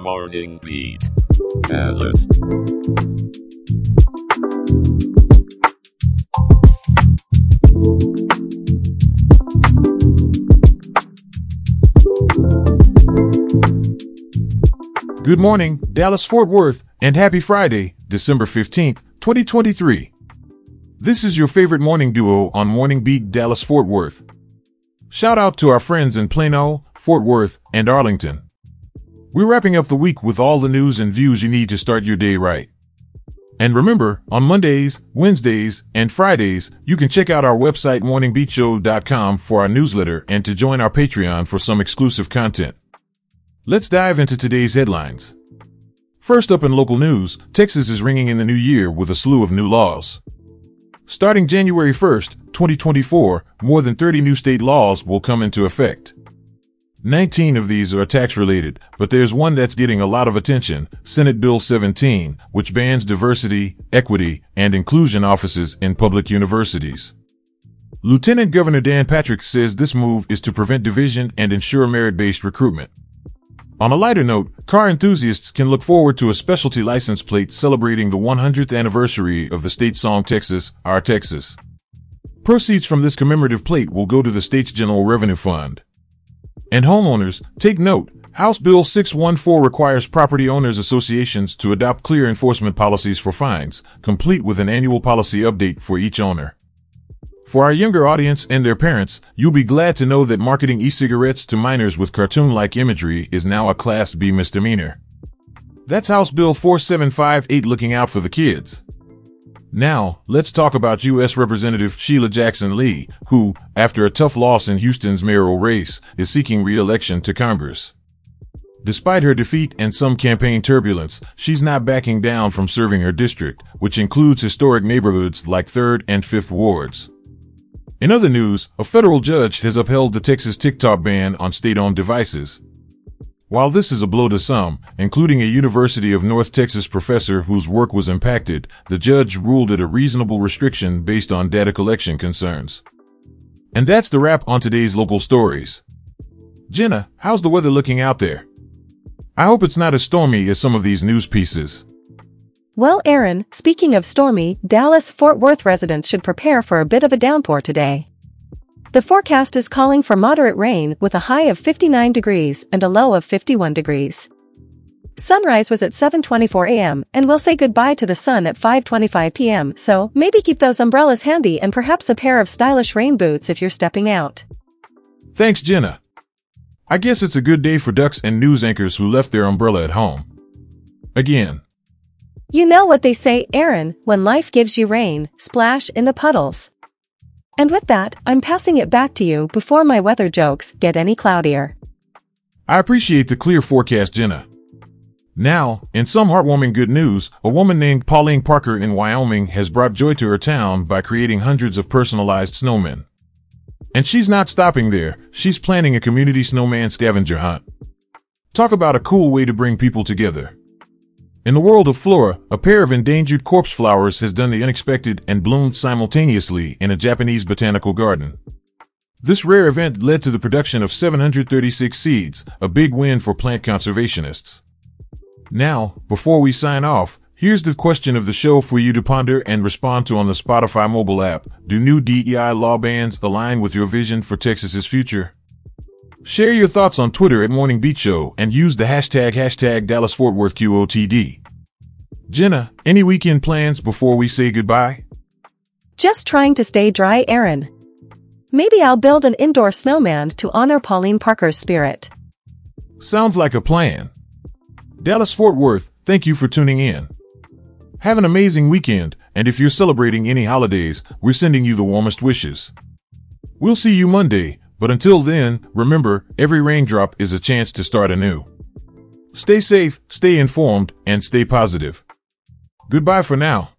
Morning Beat. Dallas. Good morning, Dallas Fort Worth, and happy Friday, December 15th, 2023. This is your favorite morning duo on Morning Beat Dallas Fort Worth. Shout out to our friends in Plano, Fort Worth, and Arlington. We're wrapping up the week with all the news and views you need to start your day right. And remember, on Mondays, Wednesdays, and Fridays, you can check out our website morningbeatshow.com for our newsletter and to join our Patreon for some exclusive content. Let's dive into today's headlines. First up in local news, Texas is ringing in the new year with a slew of new laws. Starting January 1st, 2024, more than 30 new state laws will come into effect. 19 of these are tax related, but there's one that's getting a lot of attention, Senate Bill 17, which bans diversity, equity, and inclusion offices in public universities. Lieutenant Governor Dan Patrick says this move is to prevent division and ensure merit-based recruitment. On a lighter note, car enthusiasts can look forward to a specialty license plate celebrating the 100th anniversary of the state song Texas, Our Texas. Proceeds from this commemorative plate will go to the state's general revenue fund. And homeowners, take note, House Bill 614 requires property owners associations to adopt clear enforcement policies for fines, complete with an annual policy update for each owner. For our younger audience and their parents, you'll be glad to know that marketing e-cigarettes to minors with cartoon-like imagery is now a Class B misdemeanor. That's House Bill 4758 looking out for the kids. Now, let's talk about U.S. Representative Sheila Jackson Lee, who, after a tough loss in Houston's mayoral race, is seeking re-election to Congress. Despite her defeat and some campaign turbulence, she's not backing down from serving her district, which includes historic neighborhoods like 3rd and 5th wards. In other news, a federal judge has upheld the Texas TikTok ban on state-owned devices. While this is a blow to some, including a University of North Texas professor whose work was impacted, the judge ruled it a reasonable restriction based on data collection concerns. And that's the wrap on today's local stories. Jenna, how's the weather looking out there? I hope it's not as stormy as some of these news pieces. Well, Aaron, speaking of stormy, Dallas Fort Worth residents should prepare for a bit of a downpour today. The forecast is calling for moderate rain with a high of 59 degrees and a low of 51 degrees. Sunrise was at 7:24 a.m. and we'll say goodbye to the sun at 5:25 p.m. So, maybe keep those umbrellas handy and perhaps a pair of stylish rain boots if you're stepping out. Thanks, Jenna. I guess it's a good day for ducks and news anchors who left their umbrella at home. Again. You know what they say, Aaron, when life gives you rain, splash in the puddles. And with that, I'm passing it back to you before my weather jokes get any cloudier. I appreciate the clear forecast, Jenna. Now, in some heartwarming good news, a woman named Pauline Parker in Wyoming has brought joy to her town by creating hundreds of personalized snowmen. And she's not stopping there, she's planning a community snowman scavenger hunt. Talk about a cool way to bring people together. In the world of flora, a pair of endangered corpse flowers has done the unexpected and bloomed simultaneously in a Japanese botanical garden. This rare event led to the production of 736 seeds, a big win for plant conservationists. Now, before we sign off, here's the question of the show for you to ponder and respond to on the Spotify mobile app. Do new DEI law bans align with your vision for Texas's future? Share your thoughts on Twitter at Morning Beat Show and use the hashtag hashtag Dallas Fort Worth QOTD. Jenna, any weekend plans before we say goodbye? Just trying to stay dry, Aaron. Maybe I'll build an indoor snowman to honor Pauline Parker's spirit. Sounds like a plan. Dallas Fort Worth, thank you for tuning in. Have an amazing weekend, and if you're celebrating any holidays, we're sending you the warmest wishes. We'll see you Monday, but until then, remember, every raindrop is a chance to start anew. Stay safe, stay informed, and stay positive. Goodbye for now.